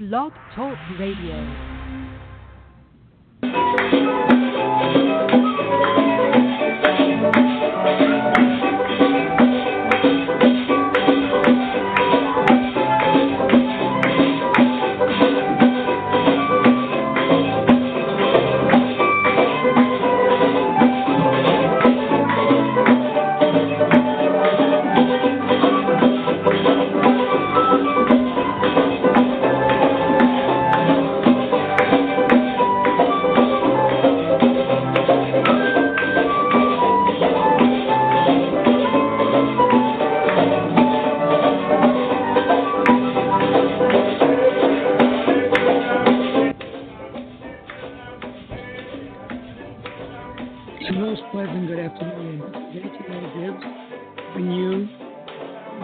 Blog Talk Radio.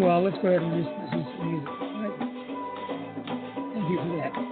line. Let's go ahead and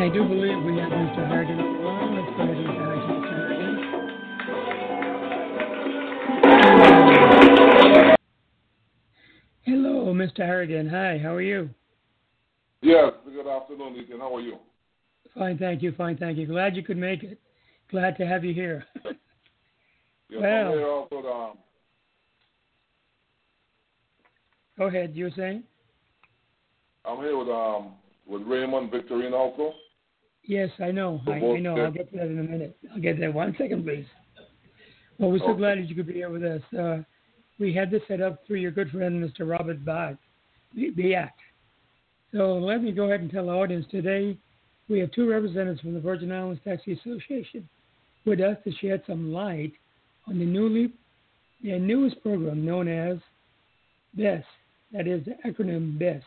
dial Mr. Harden. Hello, Mr. Harrigan. Hi, how are you? Yes, good afternoon, Ethan. How are you? Fine, thank you. Fine, thank you. Glad you could make it. Glad to have you here. yes, well, I'm here also, um, go ahead. You were saying? I'm here with um with Raymond Victorine also. Yes, I know. I, I, know. I'll get to that in a minute. I'll get there. One second, please. Well, we're so okay. glad that you could be here with us. Uh, we had this set up through your good friend, Mr. Robert Bach, Biak. So let me go ahead and tell the audience today we have two representatives from the Virgin Islands Taxi Association with us to shed some light on the newly the newest program known as BEST. That is the acronym BEST,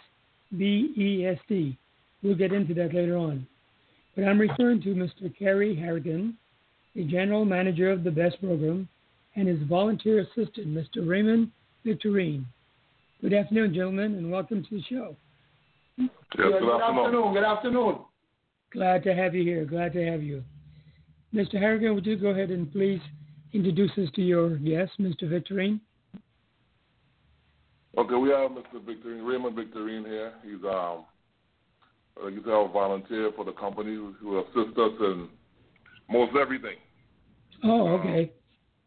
B-E-S-T. We'll get into that later on. But I'm referring to Mr. Kerry Harrigan, the general manager of the BEST program, and his volunteer assistant, Mr. Raymond Victorine. Good afternoon, gentlemen, and welcome to the show. Yes, good, good afternoon. afternoon. Good afternoon. Glad to have you here. Glad to have you. Mr. Harrigan, would you go ahead and please introduce us to your guest, Mr. Victorine? Okay, we have Mr. Victorine, Raymond Victorine here. He's um uh, he's our volunteer for the company who, who assists us in most everything. Oh, okay.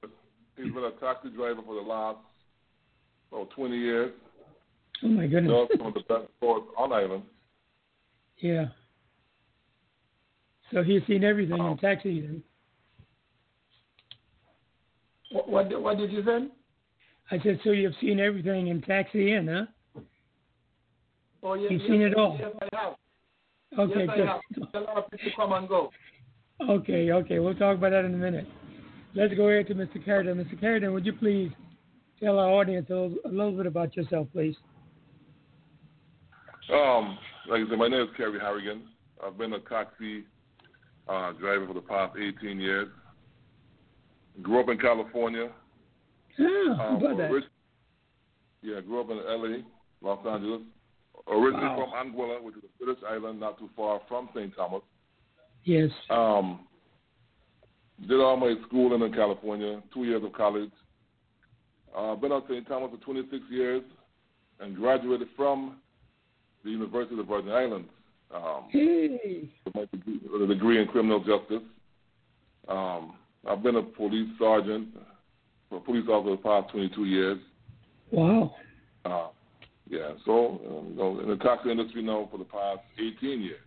Um, he's been a taxi driver for the last oh, 20 years. Oh my goodness. Does some of the best sports on island. Yeah. So he's seen everything Um, in taxi then. What, what, did- what did you say? I said, so you've seen everything in taxi in, huh? Oh, yes, You've yes, seen it all. Yes, I have. Okay, yes, good. I have. A lot of people come and go. Okay, okay. We'll talk about that in a minute. Let's go here to Mr. Carradine. Mr. Carradine, would you please tell our audience a little, a little bit about yourself, please? Um, like I said, my name is Kerry Harrigan. I've been a taxi uh, driver for the past 18 years. Grew up in California. Yeah, how Um, about that? orig- yeah, grew up in LA, Los Angeles. Originally Wow. from Anguilla, which is a British island not too far from St. Thomas. Yes. Um, Did all my schooling in California, two years of college. Uh, been at St. Thomas for 26 years and graduated from the University of the Virgin Islands. Um, hey. with, my degree, with a degree in criminal justice. Um, I've been a police sergeant, a police officer for the past 22 years. Wow. Uh, yeah, so um, you know, in the taxi industry now for the past 18 years.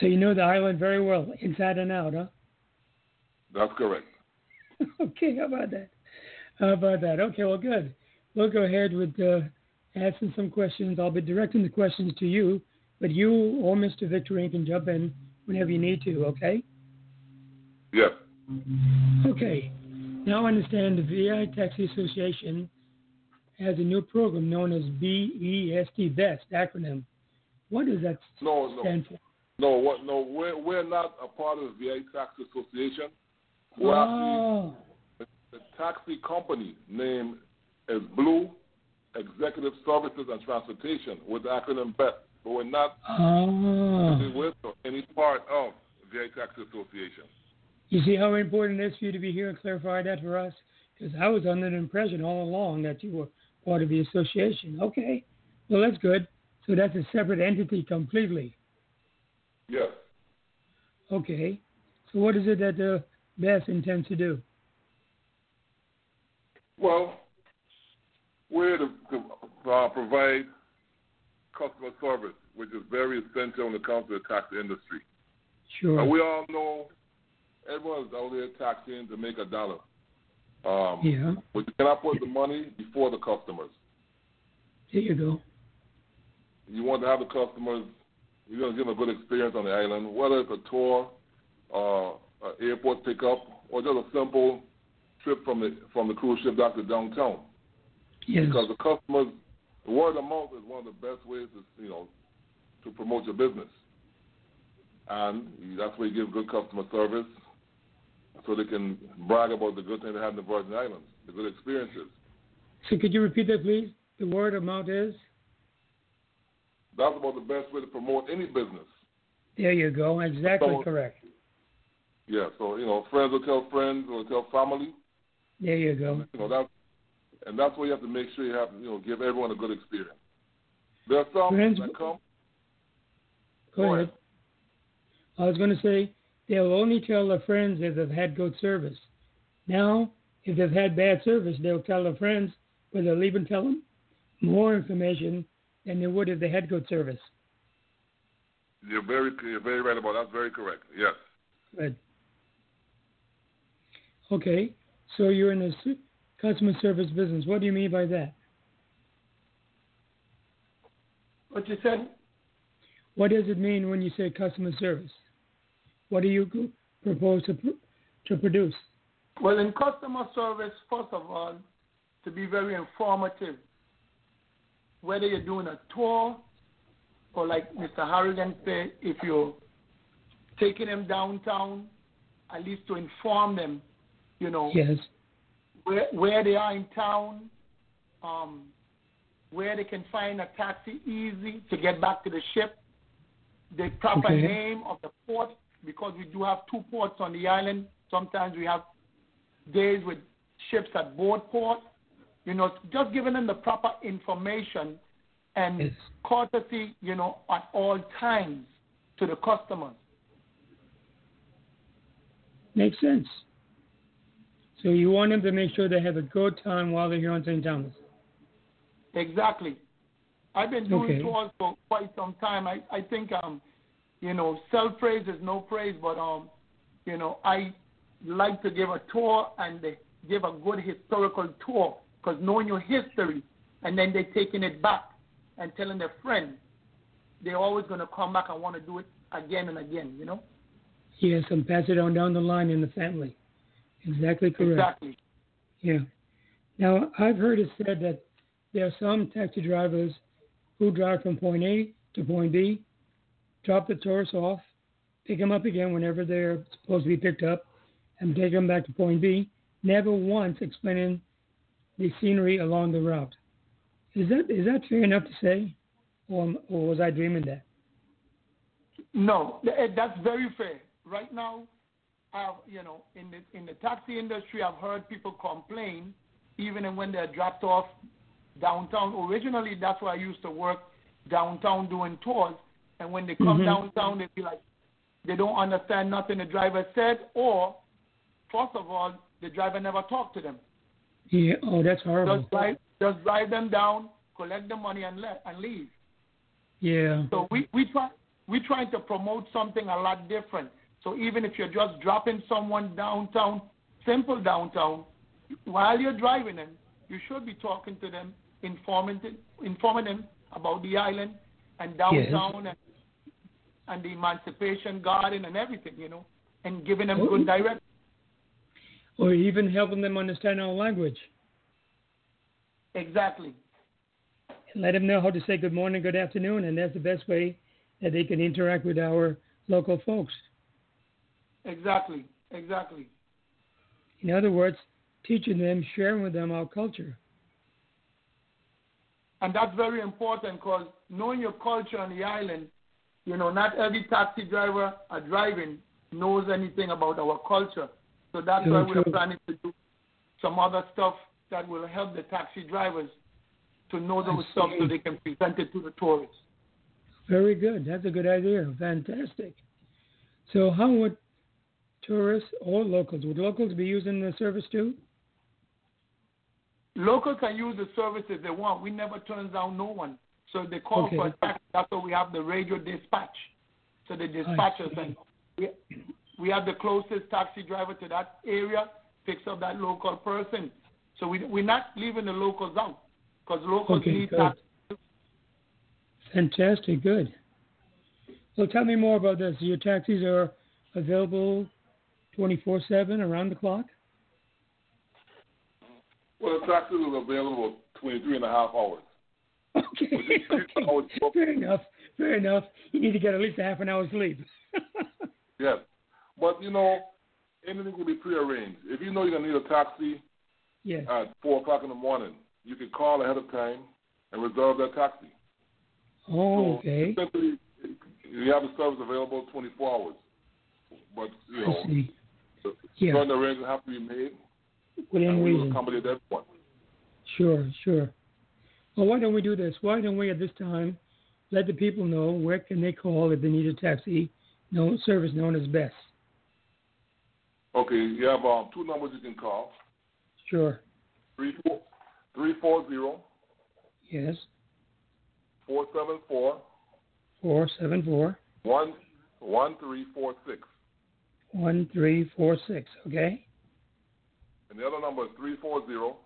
So you know the island very well, inside and out, huh? That's correct. okay, how about that? How about that? Okay, well, good. We'll go ahead with uh, asking some questions. I'll be directing the questions to you, but you or Mr. Victorine can jump in whenever you need to, okay? Yes. Okay. Now I understand the VI Taxi Association has a new program known as BEST, BEST acronym. What does that No, no, stand for? no. What? No, we're we're not a part of the VI Taxi Association. We're Oh, actually the taxi company name is Blue Executive Services and Transportation with the acronym BEST, but we're not ah. oh. with any part of the VI Taxi Association. You see how important it is for you to be here and clarify that for us? Because I was under the impression all along that you were part of the association. Okay. Well, that's good. So that's a separate entity completely. Yes. Okay. So what is it that the BEST intends to do? Well, we're to, to uh, provide customer service, which is very essential when it comes to the taxi industry. Sure. And we all know everyone's out there taxing to make a dollar. Um, yeah. But you cannot put the money before the customers. There you go. You want to have the customers, you're going to give them a good experience on the island, whether it's a tour, uh, an airport pickup, or just a simple trip from the from the cruise ship back to downtown. Yes. Because the customers, the word of mouth is one of the best ways to you know to promote your business, and that's where you give good customer service, so they can brag about the good things they had in the Virgin Islands, the good experiences. So could you repeat that, please? The word amount is? That's about the best way to promote any business. There you go. Exactly So- correct. Yeah, so you know, friends will tell friends, will tell family. There you go. You know that, and that's where you have to make sure you have you know give everyone a good experience. There are some Friends- that come. Go Go ahead. ahead. I was going to say they'll only tell their friends if they've had good service. Now, if they've had bad service, they'll tell their friends, but they'll even tell them more information than they would if they had good service. You're very you're very right about that. That's very correct. Yes. Good. Okay, so you're in the customer service business. What do you mean by that? What you said? What does it mean when you say customer service? What do you propose to to produce? Well, in customer service, first of all, to be very informative, whether you're doing a tour or like Mr. Harrigan said, if you're taking them downtown, at least to inform them, you know, Yes. where where they are in town, um, where they can find a taxi easy to get back to the ship, the proper Okay. name of the port, because we do have two ports on the island. Sometimes we have days with ships at both port. You know, just giving them the proper information and Yes. courtesy, you know, at all times to the customers. Makes sense. So you want them to make sure they have a good time while they're here on St. Thomas. Exactly. I've been doing Okay. tours for quite some time. I, I think um, you know, self praise is no praise, but um, you know, I like to give a tour and they give a good historical tour because knowing your history and then they're taking it back and telling their friends, they're always going to come back and want to do it again and again. You know. Yes, and pass it on down the line in the family. Exactly correct. Exactly. Yeah. Now I've heard it said that there are some taxi drivers who drive from point A to point B, drop the tourists off, pick them up again whenever they're supposed to be picked up, and take them back to point B, never once explaining the scenery along the route. Is that is that fair enough to say, or, or was I dreaming that? No, eh, that's very fair. Right now, I've, you know, in the in the taxi industry, I've heard people complain, even when they're dropped off downtown. Originally, that's where I used to work downtown doing tours, and when they come Mhm. downtown, they be like, they don't understand nothing the driver said, or first of all, the driver never talked to them. Yeah. Oh, that's horrible. Just drive, just drive them down, collect the money, and let and leave. Yeah. So we we try we trying to promote something a lot different. So even if you're just dropping someone downtown, simple downtown, while you're driving them, you should be talking to them, informing them, informing them about the island and downtown and and the Emancipation Garden and everything, you know, and giving them Oh. good direction. Or even helping them understand our language. Exactly. Let them know how to say good morning, good afternoon, and that's the best way that they can interact with our local folks. Exactly. Exactly. In other words, teaching them, sharing with them our culture. And that's very important because knowing your culture on the island, you know, not every taxi driver or driving knows anything about our culture. So that's why we're planning to do some other stuff that will help the taxi drivers to know those stuff so they can present it to the tourists. Very good. That's a good idea. Fantastic. So, how would tourists or locals, would locals be using the service too? Locals can use the service if they want. We never turn down no one. So they call Okay. for a taxi. That's why we have the radio dispatch. So they dispatch us, and we, we have the closest taxi driver to that area picks up that local person. So we we're not leaving the locals out because locals Okay, need good. taxi. Fantastic. Good. So, tell me more about this. Your taxis are available 24 7 around the clock? Well, the taxis are available 23 and a half hours. Okay. okay. Fair enough. Fair enough. You need to get at least a half an hour's sleep. Yes. But, you know, anything can be prearranged. If you know you're going to need a taxi yes. at 4 o'clock in the morning, you can call ahead of time and reserve that taxi. Oh, So, okay. Simply, you have the service available 24 hours. But, you know, I see. the- Yeah. certain arrangements have to be made, Within will reason. accommodate everyone. Sure, sure. Well, why don't we do this? Why don't we at this time let the people know where can they call if they need a taxi, no service known as Best. Okay, you have um, two numbers you can call. Sure. Three four three four zero Yes. four seven four Four seven four one one three four six. one three four six. Okay. And the other number is three four zero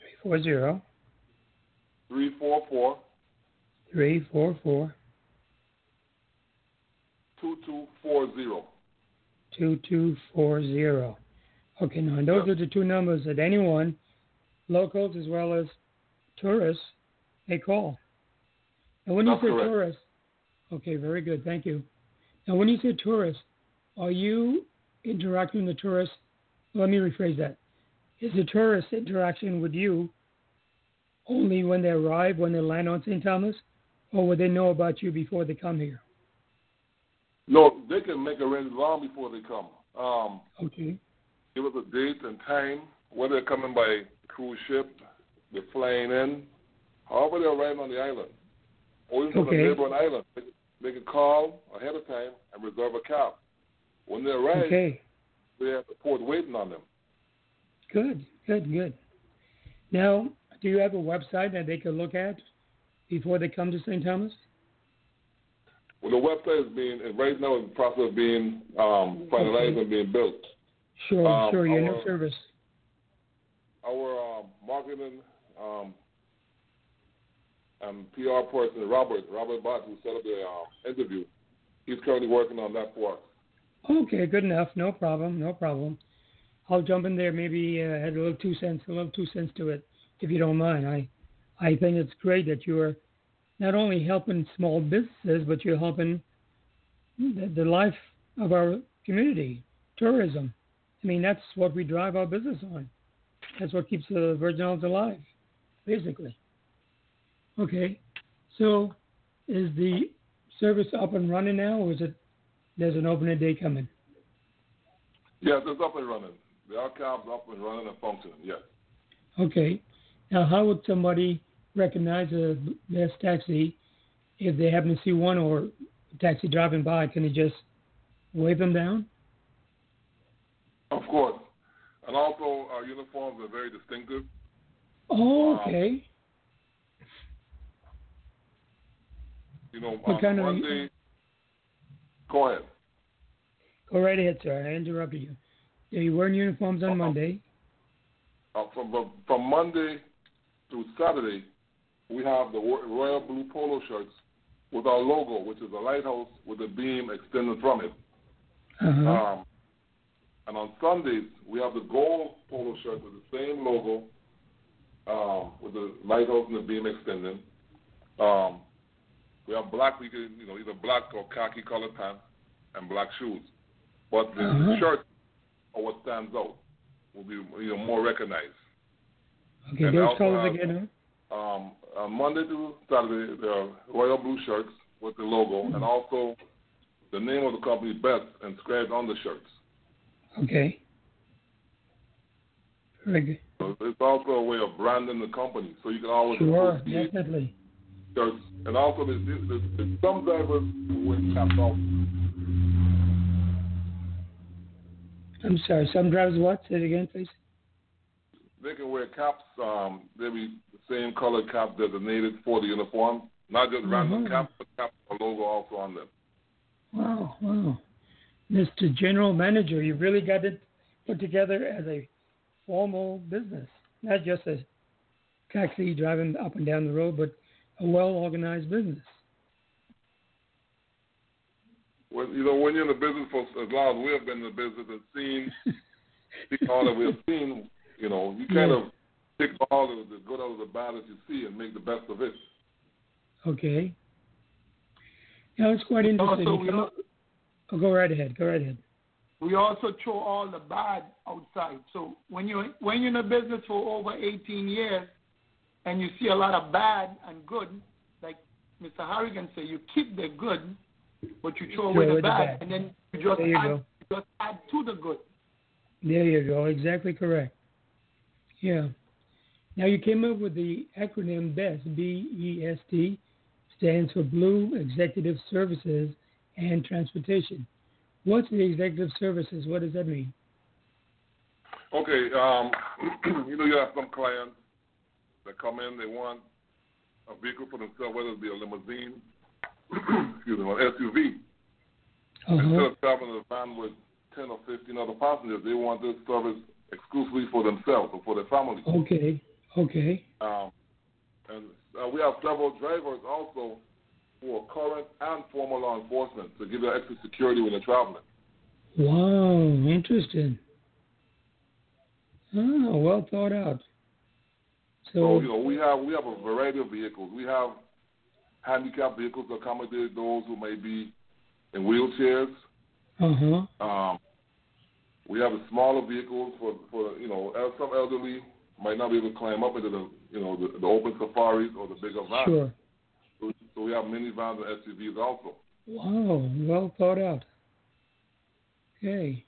Three four zero three four four three four four two two four zero. two two four zero. Okay, now and those are the two numbers that anyone, locals as well as tourists, may call. And when you say correct. tourists, okay, very good, thank you. Now, when you say tourists, are you interacting with the tourists? Let me rephrase that. Is the tourist interaction with you only when they arrive, when they land on St. Thomas, or would they know about you before they come here? No, they can make arrangements long before they come. Um, Okay. give us a date and time, whether they're coming by cruise ship, they're flying in, however they're arriving on the island, or even Okay. a neighboring island. They, they can call ahead of time and reserve a cab. When they arrive, Okay. they have the port waiting on them. Good, good, good. Now, do you have a website that they can look at before they come to St. Thomas? Well, the website is being is right now in the process of being um, finalized Okay. and being built. Sure, Um, sure, your our- new service. Our um, marketing um, and PR person, Robert Robert Bott, who set up the um, interview, he's currently working on that for us. Okay, good enough. No problem, no problem. I'll jump in there, maybe uh, add a little two cents, a little two cents to it, if you don't mind. I, I think it's great that you are not only helping small businesses, but you're helping the, the life of our community, tourism. I mean, that's what we drive our business on. That's what keeps the Virgin Islands alive, basically. Okay, so is the service up and running now, or is it there's an opening day coming? Yes, it's up and running. The archive's up and running and functioning. Yes. Okay. Now, how would somebody recognize a best taxi if they happen to see one or a taxi driving by? Can they just wave them down? Of course. And also, our uniforms are very distinctive. Oh, okay. Um, you know, what kind of Monday, Go ahead. Go right ahead, sir. I interrupted you. Are you wearing uniforms on uh Monday? Uh, from from Monday to Saturday, we have the royal blue polo shirts with our logo, which is a lighthouse with a beam extending from it. Uh-huh. Um, and on Sundays, we have the gold polo shirt with the same logo, um, with the lighthouse and the beam extending. Um, we have black, we can, you know, either black or khaki colored pants and black shoes. But the uh-huh. shirt or what stands out will be you know more recognized. Okay, and those colors again. Huh? Um, on Monday to Saturday, are royal blue shirts with the logo, mm-hmm. and also the name of the company Best inscribed on the shirts. Okay. Very good. So it's also a way of branding the company, so you can always sure, definitely. Shirts. And also, there's, there's, there's some drivers who wear caps also. I'm sorry. Some drivers what? Say it again, please. They can wear caps. Um, they be the same color cap designated for the uniform, not just random mm-hmm. caps, but caps with a logo also on them. Wow, wow. Mr. General Manager, you really got it put together as a formal business, not just a taxi driving up and down the road, but a well organized business. When, you know, when you're in the business for as long as we have been in the business and seen, seen all that we have seen, you know, you kind of pick all of the good out of the bad that you see and make the best of it. Okay. Now it's quite interesting. Also, oh, go right ahead. Go right ahead. We also throw all the bad outside. So when you when you're in a business for over 18 years, and you see a lot of bad and good, like Mr. Harrigan said, you keep the good but you throw away the bad, and then you just you add, just add to the good. There you go. Exactly correct. Yeah. Now you came up with the acronym BEST, B-E-S-T, stands for Blue Executive Services and Transportation. What's the executive services? What does that mean? Okay, um, you know you have some clients that come in, they want a vehicle for themselves, whether it be a limousine excuse me, an SUV. Uh-huh. Instead of traveling in a van with 10 or 15 other passengers, they want this service exclusively for themselves or for their family. Okay, okay. Um, and uh, we have several drivers also for current and former law enforcement to give them extra security when they're traveling. Wow, interesting. Oh, well thought out. So, so you know, we have we have a variety of vehicles. We have handicapped vehicles to accommodate those who may be in wheelchairs. Uh-huh. Um, we have the smaller vehicles for, for you know, some elderly might not be able to climb up into the, you know, the, the open safaris or the bigger vans. Sure. So, so we have minivans and SUVs also. Wow, well thought out. Okay.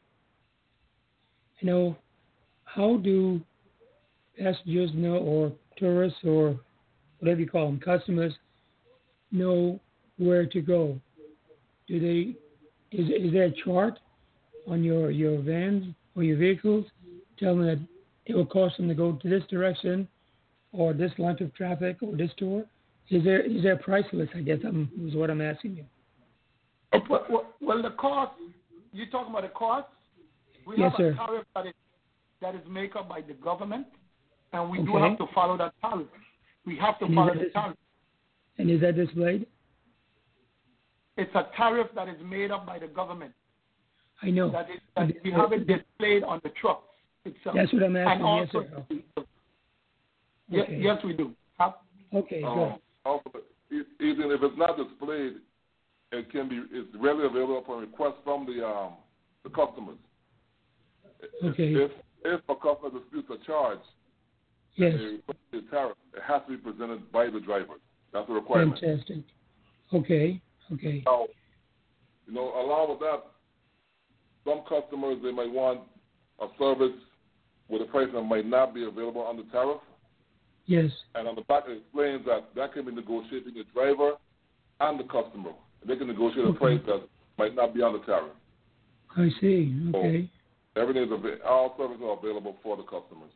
You know, how do passengers know, or tourists, or whatever you call them, customers, know where to go? Do they is is there a chart on your your vans or your vehicles telling them that it will cost them to go to this direction or this length of traffic or this tour? Is there is there a price list? I guess I'm, is what I'm asking you. Oh, well, well, well the cost. You talking about the cost? We yes, have sir. a tariff that is that is made up by the government, and we okay. do have to follow that tariff. We have to follow the tariff. And is that displayed? It's a tariff that is made up by the government. I know. That is, that we have it displayed on the truck itself. That's what I'm asking. And also, yes, sir. Yes, okay. yes, we do. Huh? Okay, um, good. Also, even if it's not displayed, it can be. It's readily available upon request from the um, the customers. Okay. If if a customer disputes a charge, yes, the tariff, it has to be presented by the driver. That's a requirement. Fantastic. Okay. Okay. So, you know, along with that, some customers they might want a service where the price that might not be available on the tariff. Yes. And on the back it explains that that can be negotiated between the driver and the customer. They can negotiate okay. a price that might not be on the tariff. I see. Okay. So everything is av- all services are available for the customers.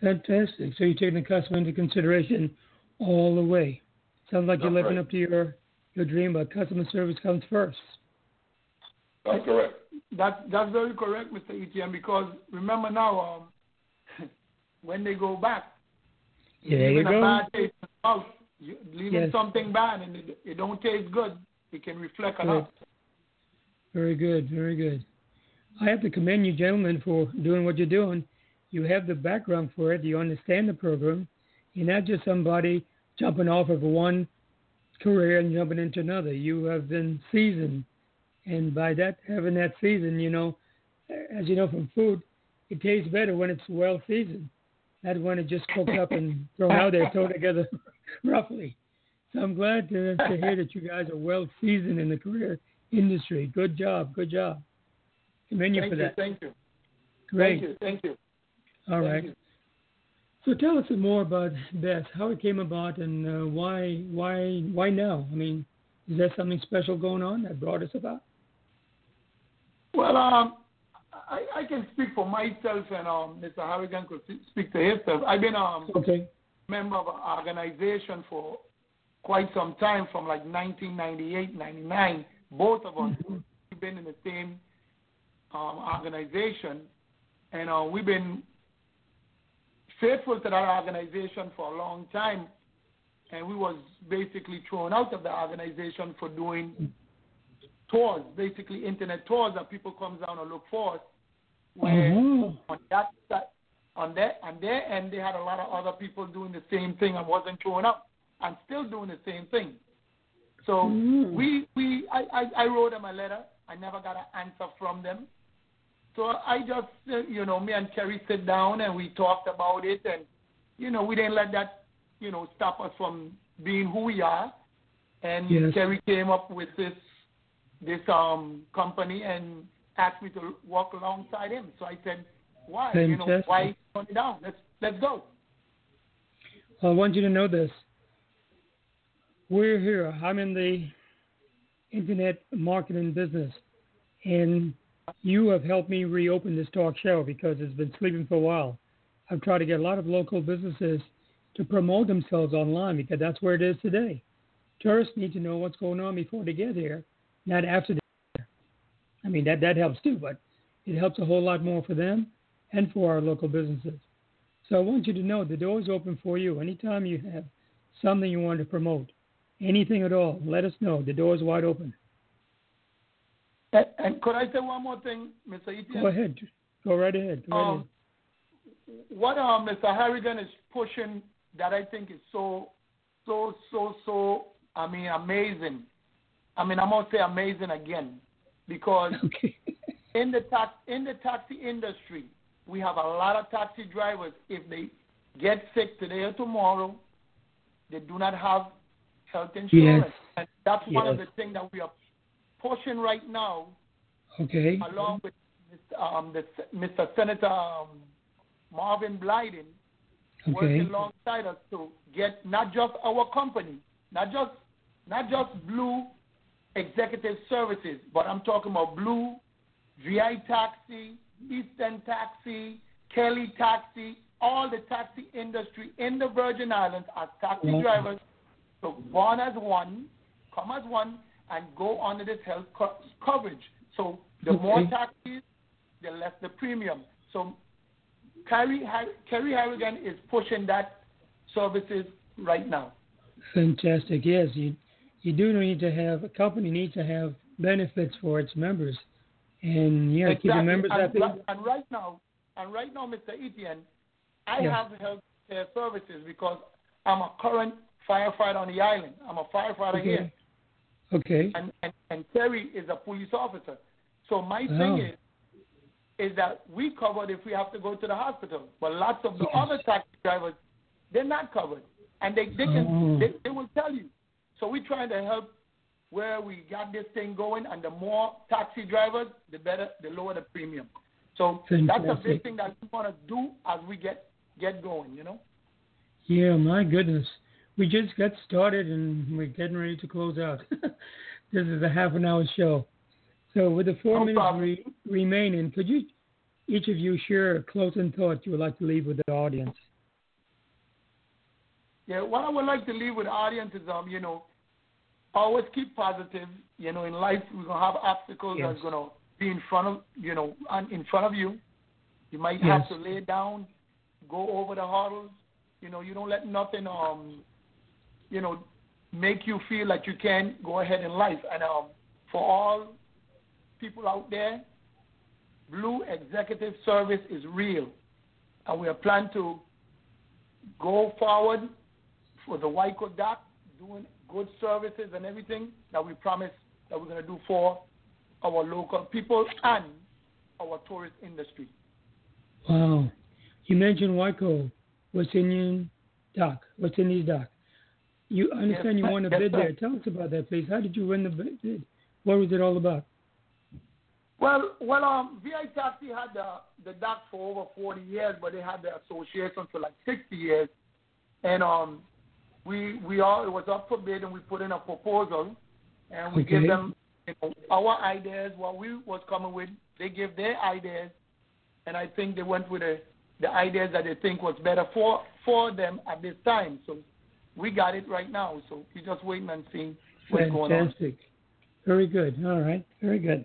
Fantastic. So you're taking the customer into consideration all the way. Sounds like That's you're living right. up to your your dream, but customer service comes first. That's correct. That's that's very correct, Mr. Etienne. Because remember now, um, when they go back, Yeah, there you leaving a go. bad taste in the mouth, you, leaving Yes. something bad and it, it don't taste good, it can reflect on Good. us. Very good, very good. I have to commend you, gentlemen, for doing what you're doing. You have the background for it. You understand the program. You're not just somebody jumping off of one career and jumping into another. You have been seasoned, and by that having that season, you know, as you know from food, it tastes better when it's well seasoned, not when it's just cooked up and thrown out there, thrown together roughly. So I'm glad to, to hear that you guys are well seasoned in the career industry. Good job, good job. Commend you Thank for you, that. thank you, Great. thank you, thank you. All thank right. you. So tell us some more about BEST, how it came about, and uh, why why why now? I mean, is there something special going on that brought us about? Well, um, I, I can speak for myself, and um, Mr. Harrigan could speak to himself. I've been um, Okay. member of an organization for quite some time, from like 1998, 99. Both of us, Mhm. we've been in the same um, organization, and uh, we've been faithful to that organization for a long time. And we was basically thrown out of the organization for doing tours, basically internet tours that people come down and look for us. Where Oh, on that side, on their on their end, they had a lot of other people doing the same thing and wasn't showing up, and still doing the same thing. So Mm. we we I, I I wrote them a letter. I never got an answer from them. So I just uh, you know me and Kerry sit down and we talked about it, and you know we didn't let that you know stop us from being who we are. And Yes. Kerry came up with this this um company and asked me to work alongside him. So I said, why? You know, why turn it down? Let's let's go. Well, I want you to know this. We're here. I'm in the internet marketing business, and you have helped me reopen this talk show because it's been sleeping for a while. I've tried to get a lot of local businesses to promote themselves online because that's where it is today. Tourists need to know what's going on before they get here, not after get. I mean, that, that helps too, but it helps a whole lot more for them and for our local businesses. So I want you to know the door is open for you. Anytime you have something you want to promote, anything at all, let us know. The door is wide open. And, and could I say one more thing, Mr. Etienne? Go ahead. Go right ahead. Go right Um, what um, Mr. Harrigan is pushing that I think is so, so, so, so, I mean, amazing. I mean, I'm gonna say amazing again, because. Okay. in the tax in the taxi industry, we have a lot of taxi drivers. If they get sick today or tomorrow, they do not have health insurance, Yes. and that's one of the things that we are pushing right now okay. along with um, the, Mr. Senator um, Marvin Blyden, working alongside us to get not just our company, not just not just Blue Executive Services, but I'm talking about Blue, VI Taxi, Eastern Taxi, Kelly Taxi, all the taxi industry in the Virgin Islands are taxi Wow. drivers. So born as one, come as one, and go under this health co- coverage. So the more taxis, the less the premium. So Kerry, Kerry Harrigan is pushing that services right now. Fantastic. Yes, you you do need to have a company needs to have benefits for its members, and yeah, keep the members and, happy. right, and right now, and right now, Mr. Etienne, I Yeah. have health care services because I'm a current firefighter on the island. I'm a firefighter here, Okay. Okay. and, and and Kerry is a police officer. So my Oh. thing is, is that we covered if we have to go to the hospital, but lots of the Yes. other taxi drivers, they're not covered, and they they can Oh. they, they will tell you. So we're trying to help where we got this thing going, and the more taxi drivers, the better, the lower the premium. So Fantastic. that's a big thing that we want to do as we get get going. You know. Yeah, my goodness, we just got started and we're getting ready to close out. this is a half an hour show. So with the four no minutes re- remaining, could you each of you share a closing thought you would like to leave with the audience? Yeah, what I would like to leave with the audience is, um, you know, always keep positive. You know, in life we're gonna have obstacles yes. that's gonna be in front of you know, and in front of you. You might yes. have to lay down, go over the hurdles. You know, you don't let nothing um, you know, make you feel like you can go ahead in life. And um, for all people out there, Blue Executive Service is real, and we are planning to go forward for the WICO Dock, doing good services and everything that we promised that we're going to do for our local people and our tourist industry. Wow. You mentioned WICO, West Indian Dock, West Indies Dock. You understand yes, you won a bid there. Tell us about that, please. How did you win the bid? What was it all about? Well, well, um, VI Taxi had the the dock for over 40 years, but they had the association for like 60 years, and um, we we all it was up for bid, and we put in a proposal, and we okay. gave them you know, our ideas, what we was coming with. They gave their ideas, and I think they went with the the ideas that they think was better for for them at this time. So we got it right now. So we're just waiting and seeing what's Fantastic. going on. Fantastic. Very good. All right. Very good.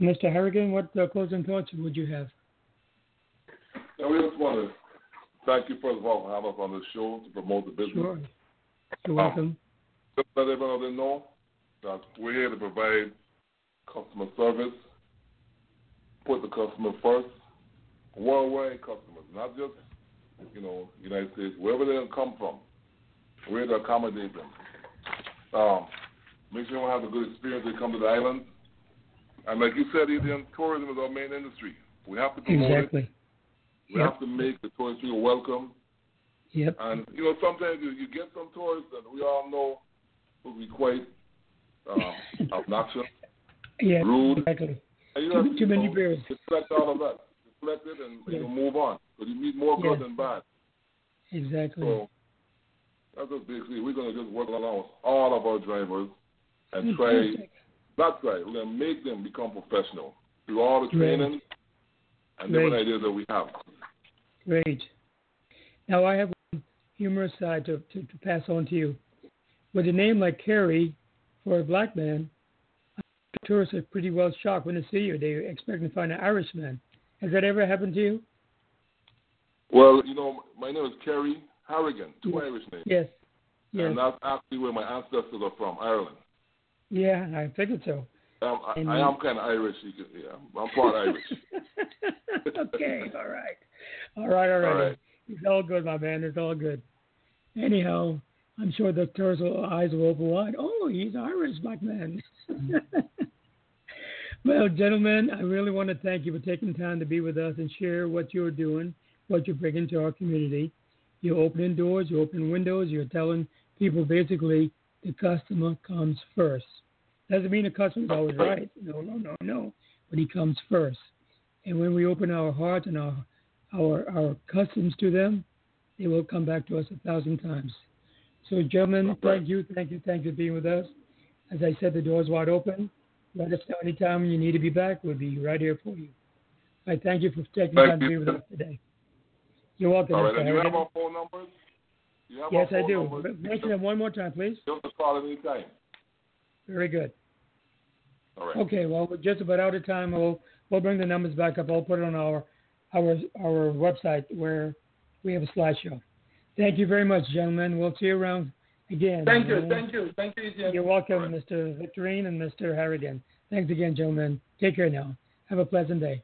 Mr. Harrigan, what uh, closing thoughts would you have? Yeah, we just want to thank you, first of all, for having us on the show to promote the business. Sure. You're welcome. Um, just let everyone know that we're here to provide customer service, put the customer first, worldwide customers, not just, you know, United States, wherever they come from. We're here to accommodate them. Um, make sure they have a good experience when they come to the island and like you said, Indian tourism is our main industry. We have to promote exactly. it. We yep. have to make the tourists feel welcome. Yep. And you know, sometimes you, you get some tourists that we all know will be quite uh, obnoxious, yeah, rude. Exactly. And you too, have to, too many know, bears. Deflect all of that. Deflect it and yes. you know, move on. Because you meet more good than bad. Exactly. So that's just basically we're gonna just work along with all of our drivers and try that's right. We're going to make them become professional through all the training Great. and different ideas that we have. Great. Now, I have a humorous side to, to, to pass on to you. With a name like Kerry for a black man, tourists are pretty well shocked when they see you. They expect to find an Irishman. Has that ever happened to you? Well, you know, my name is Kerry Harrigan, two yes. Irish names. Yes. yes. And that's actually where my ancestors are from, Ireland. Yeah, I figured so. Um, I, I, am kind of Irish. Yeah, I'm part Irish. okay, all right, all right, all right. All right. It's all good, my man. It's all good. Anyhow, I'm sure the tourist eyes will open wide. Oh, he's Irish, black man. well, gentlemen, I really want to thank you for taking time to be with us and share what you're doing, what you're bringing to our community. You're opening doors, you're opening windows, you're telling people basically the customer comes first. Doesn't mean the customer's always right. No, no, no, no. But he comes first. And when we open our heart and our our our customs to them, they will come back to us a thousand times. So, gentlemen, thank you, thank you, thank you for being with us. As I said, the door's wide open. Let us know anytime you need to be back. We'll be right here for you. I thank you for taking thank time you. to be with us today. You're welcome. All right, you have our phone numbers? yes, I do. Mention them one more time, please. Just call any time. Very good. All right. Okay, well, we're just about out of time. We'll we'll bring the numbers back up. I'll put it on our our our website where we have a slideshow. Thank you very much, gentlemen. We'll see you around again. Thank you, thank you, thank you. You're welcome. Mr. Victorine and Mr. Harrigan. Thanks again, gentlemen. Take care now. Have a pleasant day.